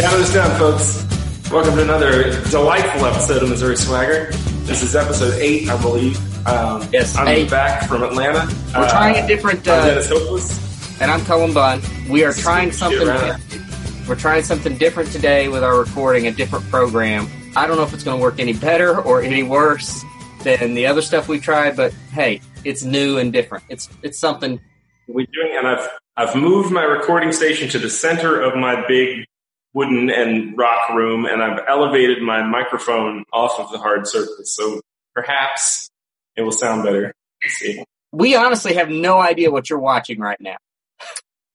Count us down, folks. Welcome to another delightful episode of Missouri Swagger. This is episode eight, I believe. Um, Yes, I'm eight. back from Atlanta. We're Uh, trying a different, uh, Dennis Hopeless. and I'm Cullen Bunn. We are trying something. around. We're trying something different today with our recording, a different program. I don't know if it's going to work any better or any worse than the other stuff we've tried, but hey, it's new and different. It's it's something. We're doing, and I've I've moved my recording station to the center of my big wooden and rock room, and I've elevated my microphone off of the hard surface. So perhaps it will sound better. We honestly have no idea what you're watching right now.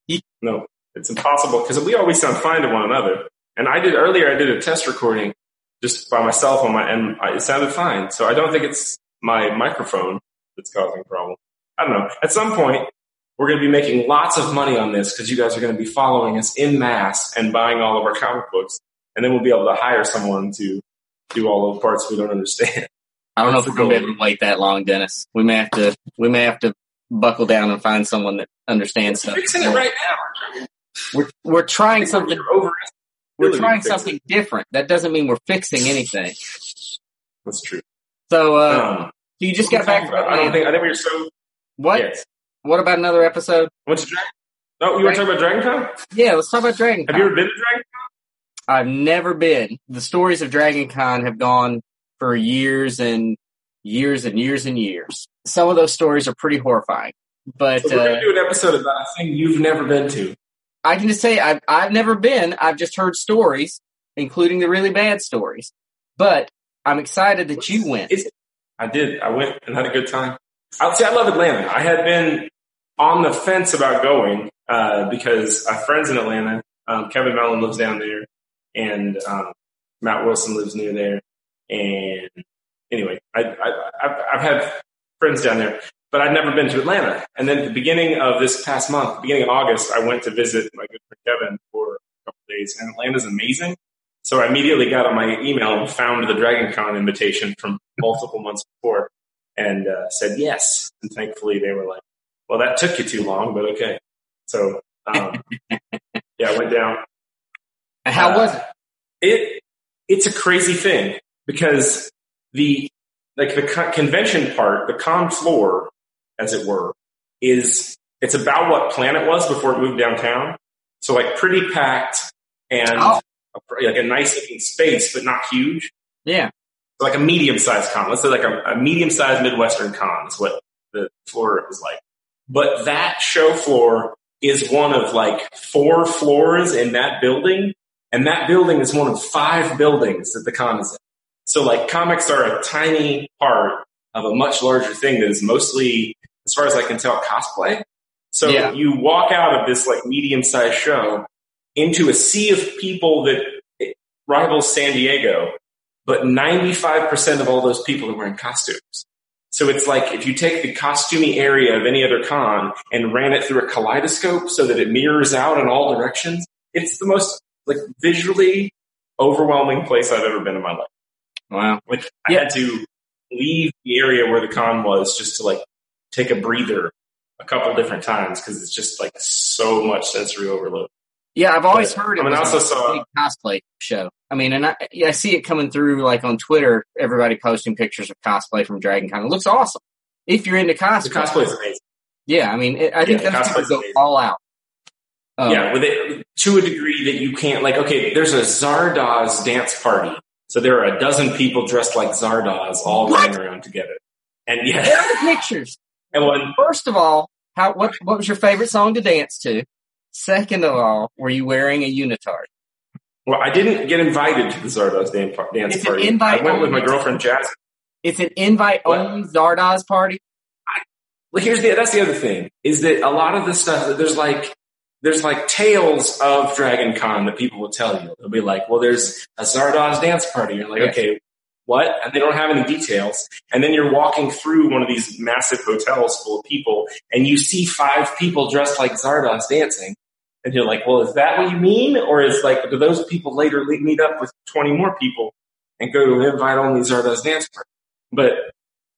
No, it's impossible because we always sound fine to one another. And I did earlier. I did a test recording just by myself on my, and it sounded fine. So I don't think it's my microphone that's causing a problem. I don't know. At some point, we're going to be making lots of money on this because you guys are going to be following us in mass and buying all of our comic books, and then we'll be able to hire someone to do all the parts we don't understand. I don't know if we're going to be able to wait that long, Dennis. We may have to. We may have to buckle down and find someone that understands stuff. Fixing it right now. We're we're trying something. Over. We're trying something different. That doesn't mean we're fixing anything. That's true. So, uh, Um, you just got back I don't think. I think we were so. What? Yes. What about another episode? What's Dragon? Oh, you want to talk about Dragon Con? Yeah, let's talk about Dragon Have you ever been to Dragon I've never been. The stories of Dragon Con have gone for years and years and years and years. Some of those stories are pretty horrifying. But So we're uh, going to do an episode about a thing you've never been to. I can just say I've, I've never been. I've just heard stories, including the really bad stories. But I'm excited that you went. I did. I went and had a good time. I see. I love Atlanta. I had been on the fence about going uh, because I have friends in Atlanta. Um, Kevin Mellon lives down there, and um, Matt Wilson lives near there. And anyway, I, I've had friends down there, but I'd never been to Atlanta. And then at the beginning of this past month, beginning of August, I went to visit my good friend Kevin for a couple days, and Atlanta's amazing. So I immediately got on my email and found the Dragon Con invitation from multiple months before and uh, said yes. And thankfully they were like, well, that took you too long, but okay. So, um, yeah, I went down. And how Uh, was it? It, it's a crazy thing because the, like the con- convention part, the con floor, as it were, is, it's about what Planet was before it moved downtown. So like pretty packed and Oh. a, like a nice looking space, but not huge. Yeah. like a medium sized con. Let's say like a, a medium sized Midwestern con is what the floor is like. But that show floor is one of like four floors in that building. And that building is one of five buildings that the con is in. So like comics are a tiny part of a much larger thing that is mostly, as far as I can tell, cosplay. So Yeah. you walk out of this like medium sized show into a sea of people that rivals San Diego but 95% of all those people are wearing costumes. So it's like if you take the costumey area of any other con and ran it through a kaleidoscope so that it mirrors out in all directions, it's the most like visually overwhelming place I've ever been in my life. Wow. Like I had to leave the area where the con was just to like take a breather a couple different times because it's just like so much sensory overload. Yeah, I've always But, heard it I mean, I also a saw- big cosplay show. I mean, and I, yeah, I see it coming through like on Twitter, everybody posting pictures of cosplay from Dragon Con. It looks awesome. If you're into The cosplay. cosplay is amazing. Yeah, I mean, it, I think Yeah, people cosplay's go amazing. all out. Um, yeah, with it to a degree that you can't like. Okay, there's a Zardoz dance party, so there are a dozen people dressed like Zardoz all What? running around together. And yeah, There are the pictures. and when First of all, how what what was your favorite song to dance to? Second of all, were you wearing a unitard? Well, I didn't get invited to the Zardoz dance It's an party. invite I went with my girlfriend Jazz. It's an invite only Zardoz party. Well, here's the that's the other thing is that a lot of the stuff there's like there's like tales of Dragon Con that people will tell you. They'll be like, well, there's a Zardoz dance party. You're like, Yes. okay, what? And they don't have any details. And then you're walking through one of these massive hotels full of people and you see five people dressed like Zardoz dancing. And you're like, well, is that what you mean? Or is like, do those people later meet up with 20 more people and go to invite only Zardoz dance party? But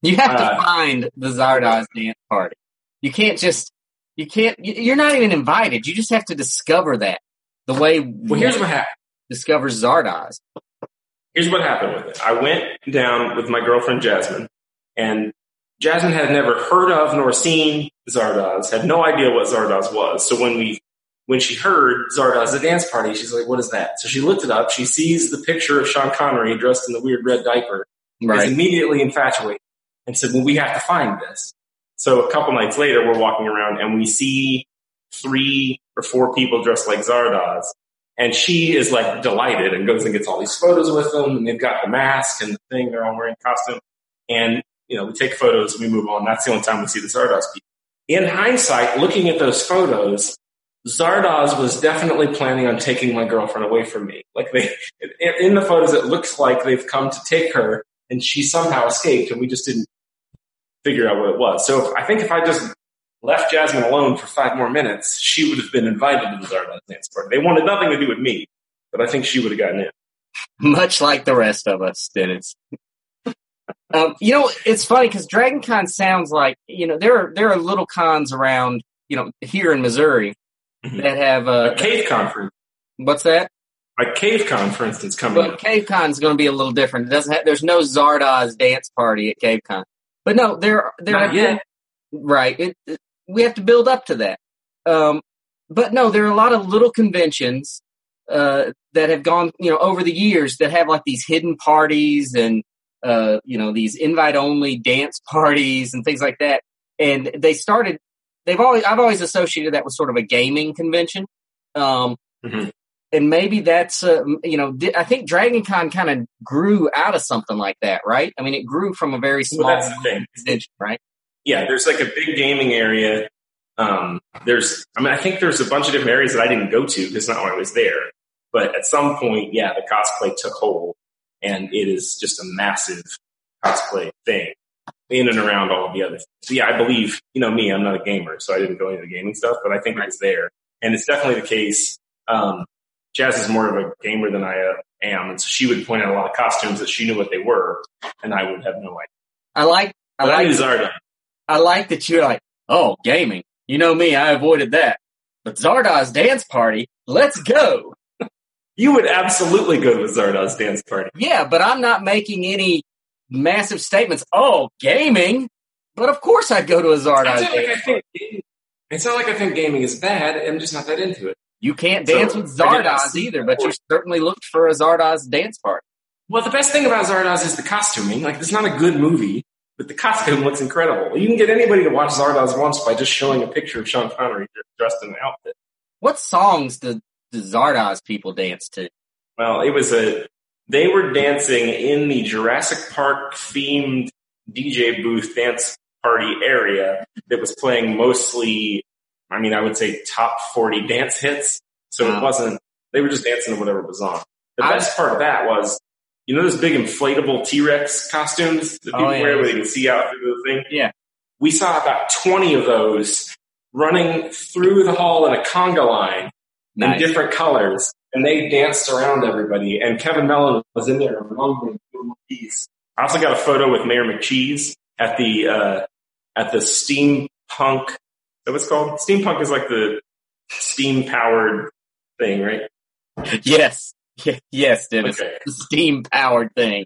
You have to Uh, find the Zardoz dance party. You can't just, you can't, you- you're not even invited. You just have to discover that. The way, Well, here's what happened. discovers Zardoz. Here's what happened with it. I went down with my girlfriend Jasmine, and Jasmine had never heard of nor seen Zardoz, had no idea what Zardoz was. So when we when she heard Zardoz a dance party, she's like, "What is that?" So she looked it up. She sees the picture of Sean Connery dressed in the weird red diaper. Right. Is immediately infatuated and said, "Well, we have to find this." So a couple nights later, we're walking around and we see three or four people dressed like Zardoz. And she is like delighted and goes and gets all these photos with them. And they've got the mask and the thing. They're all wearing costume. And, you know, we take photos and we move on. That's the only time we see the Zardoz people. In hindsight, looking at those photos, Zardoz was definitely planning on taking my girlfriend away from me. Like they, in the photos, it looks like they've come to take her and she somehow escaped and we just didn't figure out what it was. So if, I think if I just left Jasmine alone for five more minutes, she would have been invited to the Zardoz dance party. They wanted nothing to do with me, but I think she would have gotten in. Much like the rest of us, Dennis. um, you know, it's funny because Dragon Con sounds like you know there are there are little cons around you know here in Missouri. That have uh, a cave conference. What's that? A cave for instance, coming. But Cave Con is going to be a little different. It doesn't have, there's no Zardoz dance party at Cave Con. But no, there there Not yet. right. It, it, we have to build up to that. Um, but no, there are a lot of little conventions uh, that have gone, you know, over the years that have like these hidden parties and uh, you know these invite only dance parties and things like that. And they started. They've always I've always associated that with sort of a gaming convention. Um, mm-hmm. And maybe that's, uh, you know, I think Dragon Con kind of grew out of something like that, right? I mean, it grew from a very small well, convention, right? yeah, there's like a big gaming area. Um, there's, I mean, I think there's a bunch of different areas that I didn't go to because not when I was there. But at some point, yeah, the cosplay took hold and it is just a massive cosplay thing in and around all of the other things. So yeah, I believe, you know, me, I'm not a gamer, so I didn't go into the gaming stuff, but I think right. it's there. And it's definitely the case. Um, Jazz is more of a gamer than I uh, am. And so she would point out a lot of costumes that she knew what they were and I would have no idea. I like, I but like, I Zarda. I like that you're like, oh, gaming. You know me, I avoided that. But Zardoz dance party, let's go. you would absolutely go to Zardoz dance party. Yeah, but I'm not making any massive statements. Oh, gaming. But of course I'd go to a Zardoz dance like. It's not like I think gaming is bad. I'm just not that into it. You can't dance so, with Zardoz either, but you certainly looked for a Zardoz dance party. Well, the best thing about Zardoz is the costuming. Like, it's not a good movie, but the costume looks incredible. You can get anybody to watch Zardoz once by just showing a picture of Sean Connery dressed in an outfit. What songs do the Zardoz people dance to? Well, it was a, they were dancing in the Jurassic Park themed DJ booth dance party area that was playing mostly, I mean, I would say top 40 dance hits. So wow. it wasn't, they were just dancing to whatever was on. The I, best part of that was you know those big inflatable T-Rex costumes that people oh, yeah. wear where they can see out through the thing? Yeah. We saw about 20 of those running through the hall in a conga line nice. in different colors and they danced around everybody and Kevin Mellon was in there among them. I also got a photo with Mayor McCheese at the, uh, at the steampunk, that what's called? Steampunk is like the steam powered thing, right? Yes. yes, Dennis. Okay. Steam powered thing.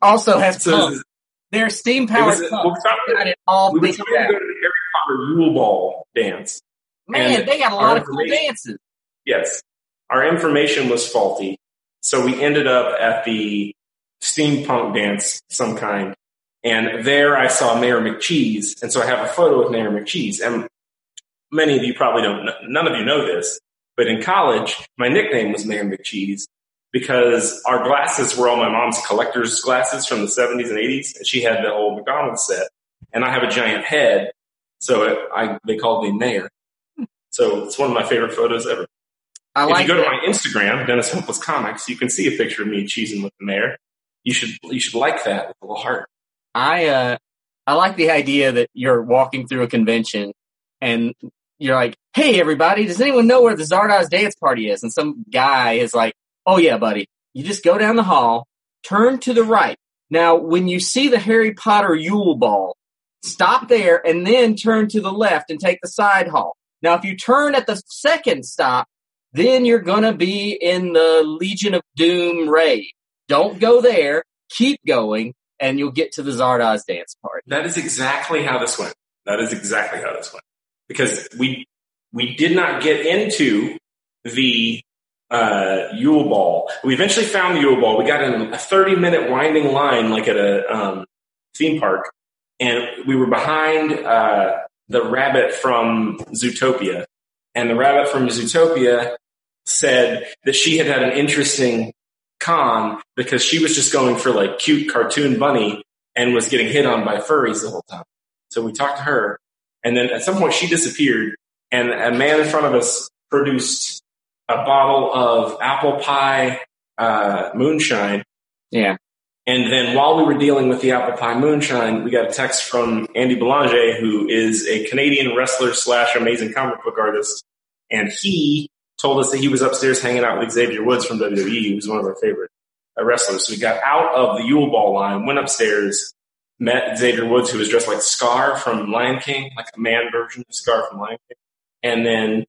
Also has so pumps. They're steam powered pumps. We'll got it all we were trying to go to the Harry Potter Yule Ball dance. Man, and they got a lot of cool dances. Yes. Our information was faulty. So we ended up at the steampunk dance some kind. And there I saw Mayor McCheese. And so I have a photo with Mayor McCheese. And many of you probably don't, none of you know this, but in college, my nickname was Mayor McCheese because our glasses were all my mom's collector's glasses from the 70s and 80s, and she had the old McDonald's set, and I have a giant head, so it, I they called me Mayor. So it's one of my favorite photos ever. I if you go that. to my Instagram, Dennis Hopeless Comics, you can see a picture of me cheesing with the mayor. You should you should like that with a little heart. I uh I like the idea that you're walking through a convention and you're like, "Hey, everybody, does anyone know where the Zardoz dance party is?" And some guy is like, Oh yeah, buddy. You just go down the hall, turn to the right. Now, when you see the Harry Potter Yule Ball, stop there and then turn to the left and take the side hall. Now, if you turn at the second stop, then you're gonna be in the Legion of Doom raid. Don't go there. Keep going, and you'll get to the Zardoz dance part. That is exactly how this went. That is exactly how this went. Because we we did not get into the uh, Yule Ball. We eventually found the Yule Ball. We got in a 30 minute winding line, like at a um, theme park, and we were behind uh, the rabbit from Zootopia. And the rabbit from Zootopia said that she had had an interesting con because she was just going for like cute cartoon bunny and was getting hit on by furries the whole time. So we talked to her, and then at some point she disappeared, and a man in front of us produced a bottle of apple pie uh, moonshine. Yeah. And then while we were dealing with the apple pie moonshine, we got a text from Andy Belanger, who is a Canadian wrestler slash amazing comic book artist. And he told us that he was upstairs hanging out with Xavier Woods from WWE, who's one of our favorite uh, wrestlers. So we got out of the Yule Ball line, went upstairs, met Xavier Woods, who was dressed like Scar from Lion King, like a man version of Scar from Lion King. And then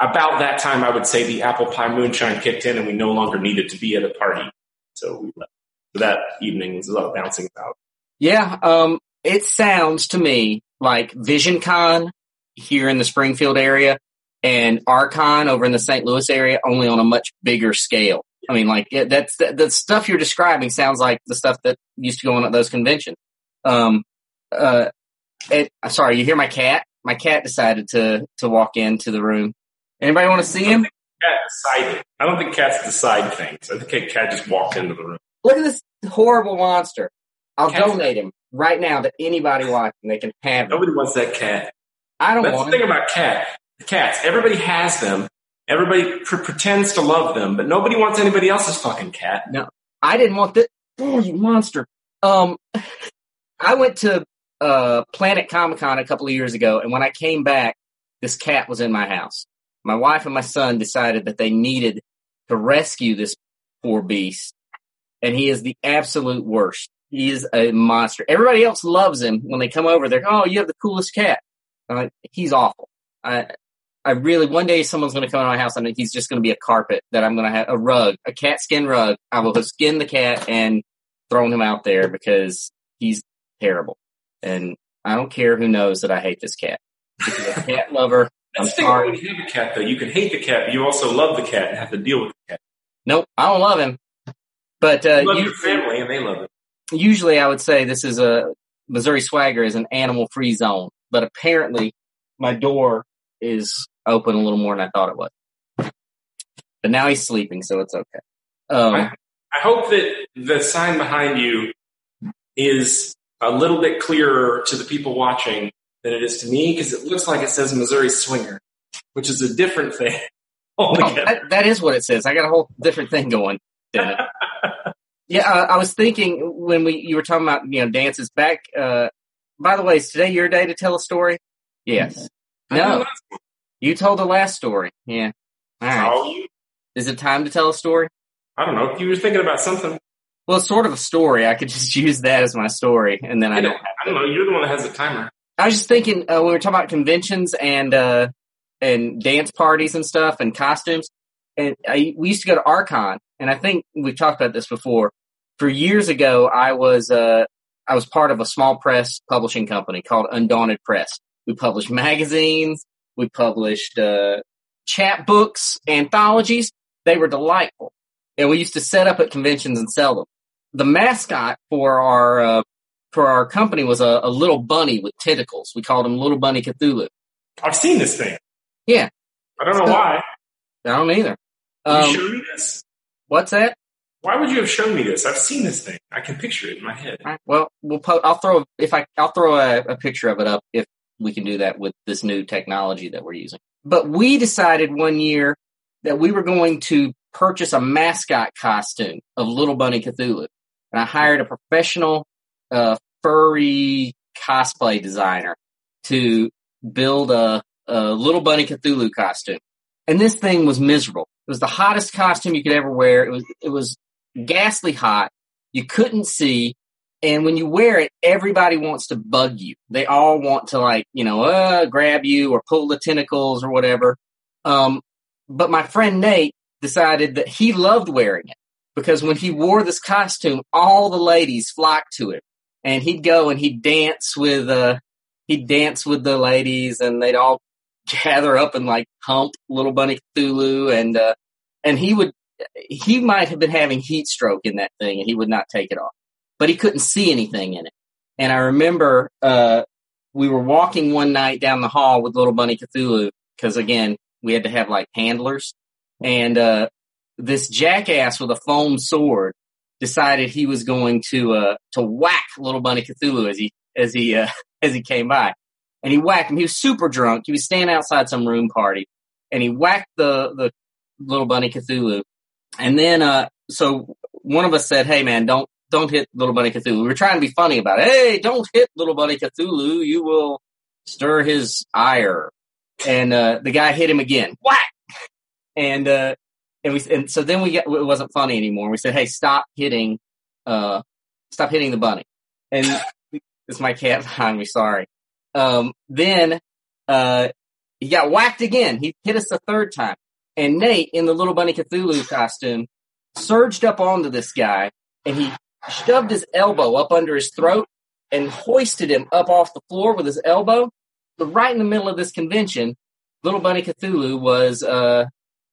about that time, I would say the apple pie moonshine kicked in and we no longer needed to be at a party. So we left. So that evening was a lot of bouncing about. Yeah, um, it sounds to me like VisionCon here in the Springfield area and Archon over in the St. Louis area, only on a much bigger scale. I mean, like it, that's the, the, stuff you're describing sounds like the stuff that used to go on at those conventions. Um, uh, it, sorry, you hear my cat? My cat decided to to walk into the room. Anybody want to see him? Cat decided. I don't think cats decide things. I think a cat just walked into the room. Look at this horrible monster. I'll Cats. donate him right now to anybody watching. They can have him. Nobody wants that cat. I don't That's want the thing about cat. Cats. Everybody has them. Everybody pr- pretends to love them, but nobody wants anybody else's fucking cat. No, I didn't want this. Oh, you monster. Um, I went to uh, Planet Comic Con a couple of years ago, and when I came back, this cat was in my house. My wife and my son decided that they needed to rescue this poor beast, and he is the absolute worst. He is a monster. Everybody else loves him when they come over. They're, oh, you have the coolest cat. Like, he's awful. I, I really, one day someone's going to come to my house and he's just going to be a carpet that I'm going to have a rug, a cat skin rug. I will have skin the cat and throw him out there because he's terrible. And I don't care who knows that I hate this cat. a cat lover. I'm That's sorry. When you have a cat, though, you can hate the cat, but you also love the cat and have to deal with the cat. Nope, I don't love him. But uh, you love your family, and they love it. Usually, I would say this is a Missouri Swagger is an animal-free zone, but apparently, my door is open a little more than I thought it was. But now he's sleeping, so it's okay. Um, I, I hope that the sign behind you is a little bit clearer to the people watching than it is to me because it looks like it says Missouri Swinger, which is a different thing. Oh, that, that is what it says. I got a whole different thing going. yeah, uh, I was thinking when we you were talking about you know dances back. Uh, by the way, is today your day to tell a story? Yes. No. You told the last story. Yeah. All right. Is it time to tell a story? I don't know. You were thinking about something. Well, it's sort of a story. I could just use that as my story, and then I don't. I don't know. You're the one that has the timer. I was just thinking uh, when we were talking about conventions and uh, and dance parties and stuff and costumes, and I, we used to go to Archon, and I think we've talked about this before. For years ago, I was uh, I was part of a small press publishing company called Undaunted Press. We published magazines, we published uh, chapbooks, anthologies. They were delightful, and we used to set up at conventions and sell them. The mascot for our uh, for our company was a, a little bunny with tentacles. We called him Little Bunny Cthulhu. I've seen this thing. Yeah. I don't know so, why. I don't either. Um, you show me this? What's that? Why would you have shown me this? I've seen this thing. I can picture it in my head. Right, well, we'll po- I'll throw if I I'll throw a, a picture of it up if we can do that with this new technology that we're using. But we decided one year that we were going to purchase a mascot costume of Little Bunny Cthulhu, and I hired a professional uh, furry cosplay designer to build a, a little bunny Cthulhu costume. And this thing was miserable. It was the hottest costume you could ever wear. It was, it was ghastly hot. You couldn't see. And when you wear it, everybody wants to bug you. They all want to like, you know, uh, grab you or pull the tentacles or whatever. Um, but my friend Nate decided that he loved wearing it because when he wore this costume, all the ladies flocked to him and he'd go and he'd dance with, uh, he'd dance with the ladies and they'd all gather up and like hump little bunny Cthulhu and, uh, and he would, he might have been having heat stroke in that thing and he would not take it off, but he couldn't see anything in it. And I remember, uh, we were walking one night down the hall with little bunny Cthulhu because again, we had to have like handlers and, uh, this jackass with a foam sword decided he was going to, uh, to whack little bunny Cthulhu as he, as he, uh, as he came by and he whacked him. He was super drunk. He was standing outside some room party and he whacked the, the little bunny Cthulhu. And then, uh, so one of us said, Hey man, don't, don't hit little bunny Cthulhu. We were trying to be funny about it. Hey, don't hit little bunny Cthulhu. You will stir his ire. And, uh, the guy hit him again. Whack! And, uh, and we, and so then we got, it wasn't funny anymore. We said, Hey, stop hitting, uh, stop hitting the bunny. And it's my cat behind me. Sorry. Um, then, uh, he got whacked again. He hit us a third time. And Nate in the little bunny Cthulhu costume surged up onto this guy and he shoved his elbow up under his throat and hoisted him up off the floor with his elbow. But right in the middle of this convention, little bunny Cthulhu was, uh,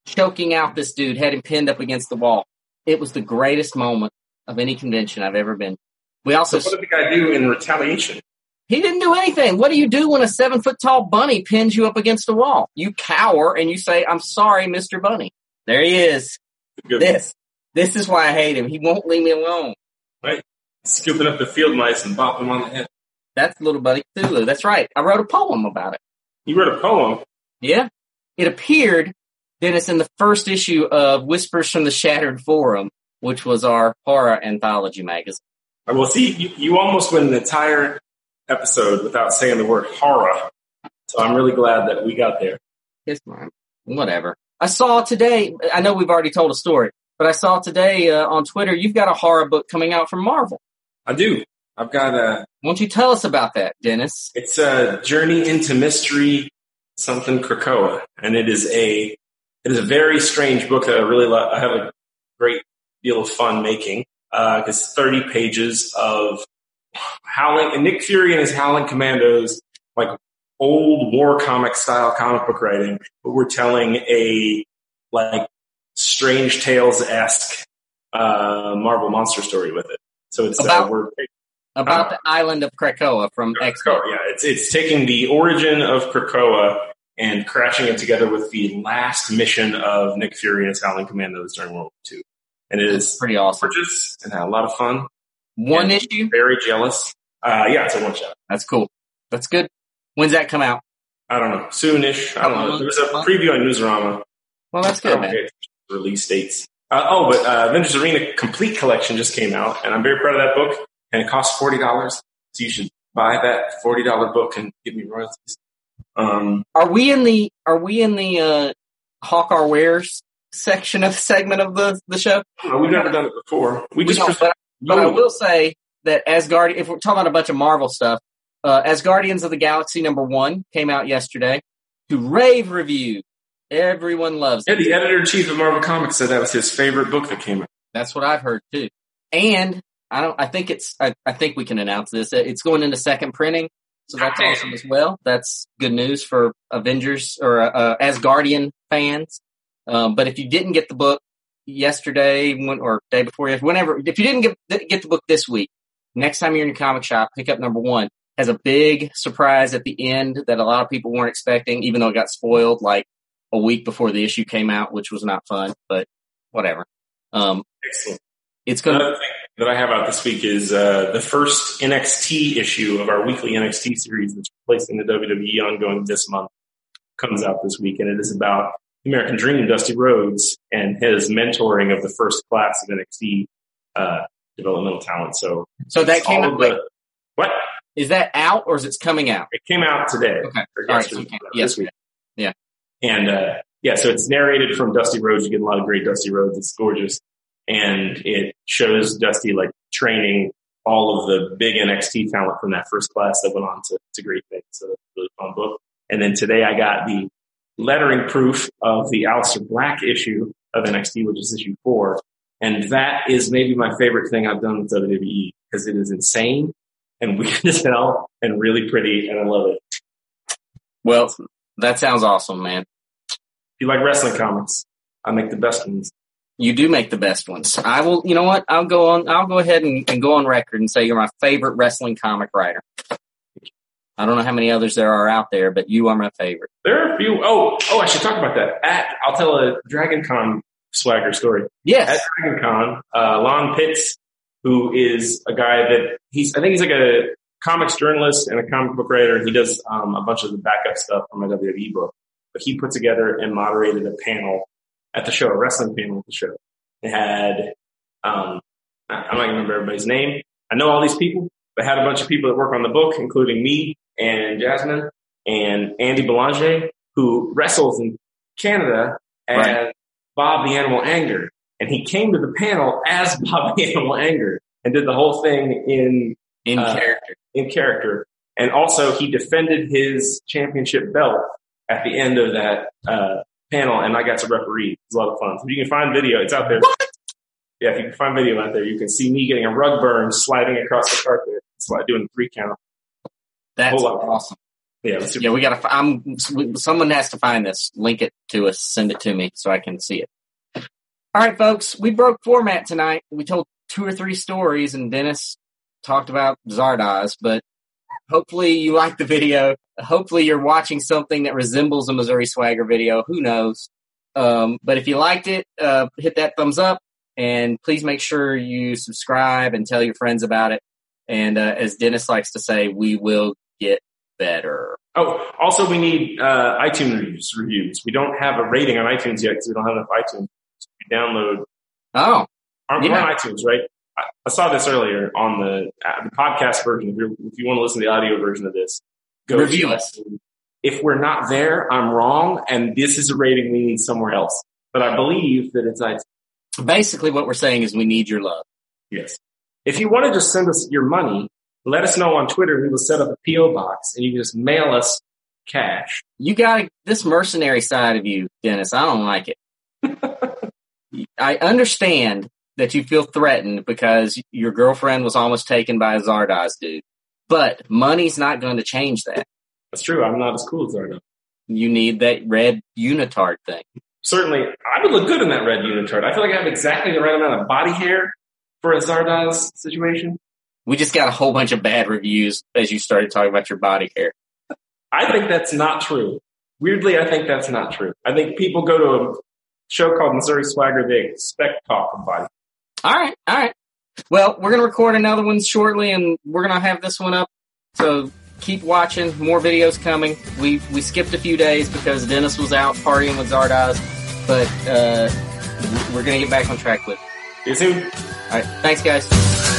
choking out this dude, had him pinned up against the wall. It was the greatest moment of any convention I've ever been. We also, So what did the guy do in retaliation? he didn't do anything. What do you do when a seven foot tall bunny pins you up against a wall? You cower and you say, I'm sorry, Mr. Bunny. There he is. Good. This, this is why I hate him. He won't leave me alone. Right? Scooping up the field mice and bopping them on the head. That's little buddy Cthulhu. That's right. I wrote a poem about it. You wrote a poem. Yeah. It appeared, Dennis, in the first issue of Whispers from the Shattered Forum, which was our horror anthology magazine. Uh, Well, see, you, you almost went an entire episode without saying the word horror. So I'm really glad that we got there. It's mine. Whatever. I saw today, I know we've already told a story, but I saw today uh, on Twitter, you've got a horror book coming out from Marvel. I do. I've got a, Why don't you tell us about that, Dennis? it's a journey into mystery, something Krakoa. And it is a, it is a very strange book that I really love. I have a great deal of fun making. Uh, it's 30 pages of Howling, and Nick Fury and his Howling Commandos, like old war comic style comic book writing, but we're telling a like strange tales esque uh, Marvel monster story with it. So it's uh, About- we're About the island of Krakoa from X yeah, it's it's taking the origin of Krakoa and crashing it together with the last mission of Nick Fury and his Howling Commandos during World War II. And it It's is pretty awesome. gorgeous and had a lot of fun. One issue? Very jealous. Uh, yeah, it's a one shot. That's cool. That's good. When's that come out? I don't know, soonish. I don't know. There was a preview on Newsarama. Well, that's good, man. Release dates. Uh, oh, but uh, Avengers Arena Complete Collection just came out, and I'm very proud of that book. And it costs forty dollars, so you should buy that forty dollar book and give me royalties. Um, Are we in the Are we in the uh, Hawk Our Wares section of segment of the the show? well, we've never done it before. We We just don't, but, but I will say that Asgardian, if we're talking about a bunch of Marvel stuff, uh, Asgardians of the Galaxy number one came out yesterday to rave review. Everyone loves yeah, it. the editor in chief of Marvel Comics said that was his favorite book that came out. That's what I've heard too. And I don't. I think it's. I, I think we can announce this. It's going into second printing, so that's Damn. awesome as well. That's good news for Avengers or uh, Asgardian fans. Um, but if you didn't get the book yesterday when, or day before, yesterday, whenever, if you didn't get get the book this week, next time you're in your comic shop, pick up number one. Has a big surprise at the end that a lot of people weren't expecting, even though it got spoiled like a week before the issue came out, which was not fun. But whatever. Um, Excellent. it's gonna. Another thing that I have out this week is uh, the first NXT issue of our weekly NXT series that's replacing the WWE ongoing this month comes out this week, and it is about American Dream, Dusty Rhodes, and his mentoring of the first class of NXT uh, developmental talent. So, So that came out. the- what? is that out or is it coming out? It came out today. Okay. or All right. yesterday, so- this Yes. Yeah. And uh, yeah, so it's narrated from Dusty Rhodes. You get a lot of great Dusty Rhodes. It's gorgeous, and it shows Dusty like training all of the big NXT talent from that first class that went on to, to great things. So a really fun book. And then today I got the lettering proof of the Aleister Black issue of NXT, which is issue four. And that is maybe my favorite thing I've done with WWE because it is insane and weird as hell and really pretty and I love it. Well, that sounds awesome, man. If you like wrestling comics, I make the best ones. You do make the best ones. I will, you know what? I'll go on, I'll go ahead and, and go on record and say you're my favorite wrestling comic writer. I don't know how many others there are out there, but you are my favorite. There are a few. Oh, oh, I should talk about that. At, I'll tell a Dragon Con swagger story. Yes. At Dragon Con, uh, Lan Pitts, who is a guy that he's, I think he's like a comics journalist and a comic book writer. He does um, a bunch of the backup stuff from my WWE book, but he put together and moderated a panel at the show, a wrestling panel at the show. It had, um, I'm not gonna remember everybody's name. I know all these people, but had a bunch of people that work on the book, including me and Jasmine and Andy Belanger, who wrestles in Canada as Right. Bob the Animal Anger. And he came to the panel as Bob the Animal Anger and did the whole thing in In Uh, character. in character. And also he defended his championship belt at the end of that uh, panel and I got to referee. It was a lot of fun. So if you can find video, it's out there. Yeah, if you can find video out there, you can see me getting a rug burn sliding across the carpet, slide doing three count. That's awesome. Yeah, Yeah, we gotta, I'm, someone has to find this, link it to us, send it to me so I can see it. All right, folks, we broke format tonight. We told two or three stories and Dennis talked about Zardoz, but hopefully you liked the video. Hopefully you're watching something that resembles a Missouri Swagger video. Who knows? Um, but if you liked it, uh, hit that thumbs up and please make sure you subscribe and tell your friends about it. And, uh, as Dennis likes to say, we will get better. Oh, also we need uh, iTunes reviews, reviews. We don't have a rating on iTunes yet because we don't have enough iTunes. So download Oh, Aren't Yeah. we're on iTunes, right? I, saw this earlier on the, uh, the podcast version. If, if you want to listen to the audio version of this, go Review to us. If we're not there, I'm wrong, and this is a rating we need somewhere else. But I believe that it's basically what we're saying is we need your love. Yes. If you want to just send us your money, let us know on Twitter. We will set up a PO box, and you can just mail us cash. You got this mercenary side of you, Dennis. I don't like it. I understand that you feel threatened because your girlfriend was almost taken by a Zardoz dude, but money's not going to change that. That's true. I'm not as cool as Zardoz. You need that red unitard thing. Certainly, I would look good in that red unitard. I feel like I have exactly the right amount of body hair for a Zardoz situation. We just got a whole bunch of bad reviews as you started talking about your body hair. I think that's not true. Weirdly, I think that's not true. I think people go to a show called Missouri Swagger, they expect talk of body. All right, all right. Well, we're gonna record another one shortly, and we're gonna have this one up. So keep watching. More videos coming. We we skipped a few days because Dennis was out partying with Zardoz, but uh, we're gonna get back on track with. it. See you soon. All right, thanks, guys.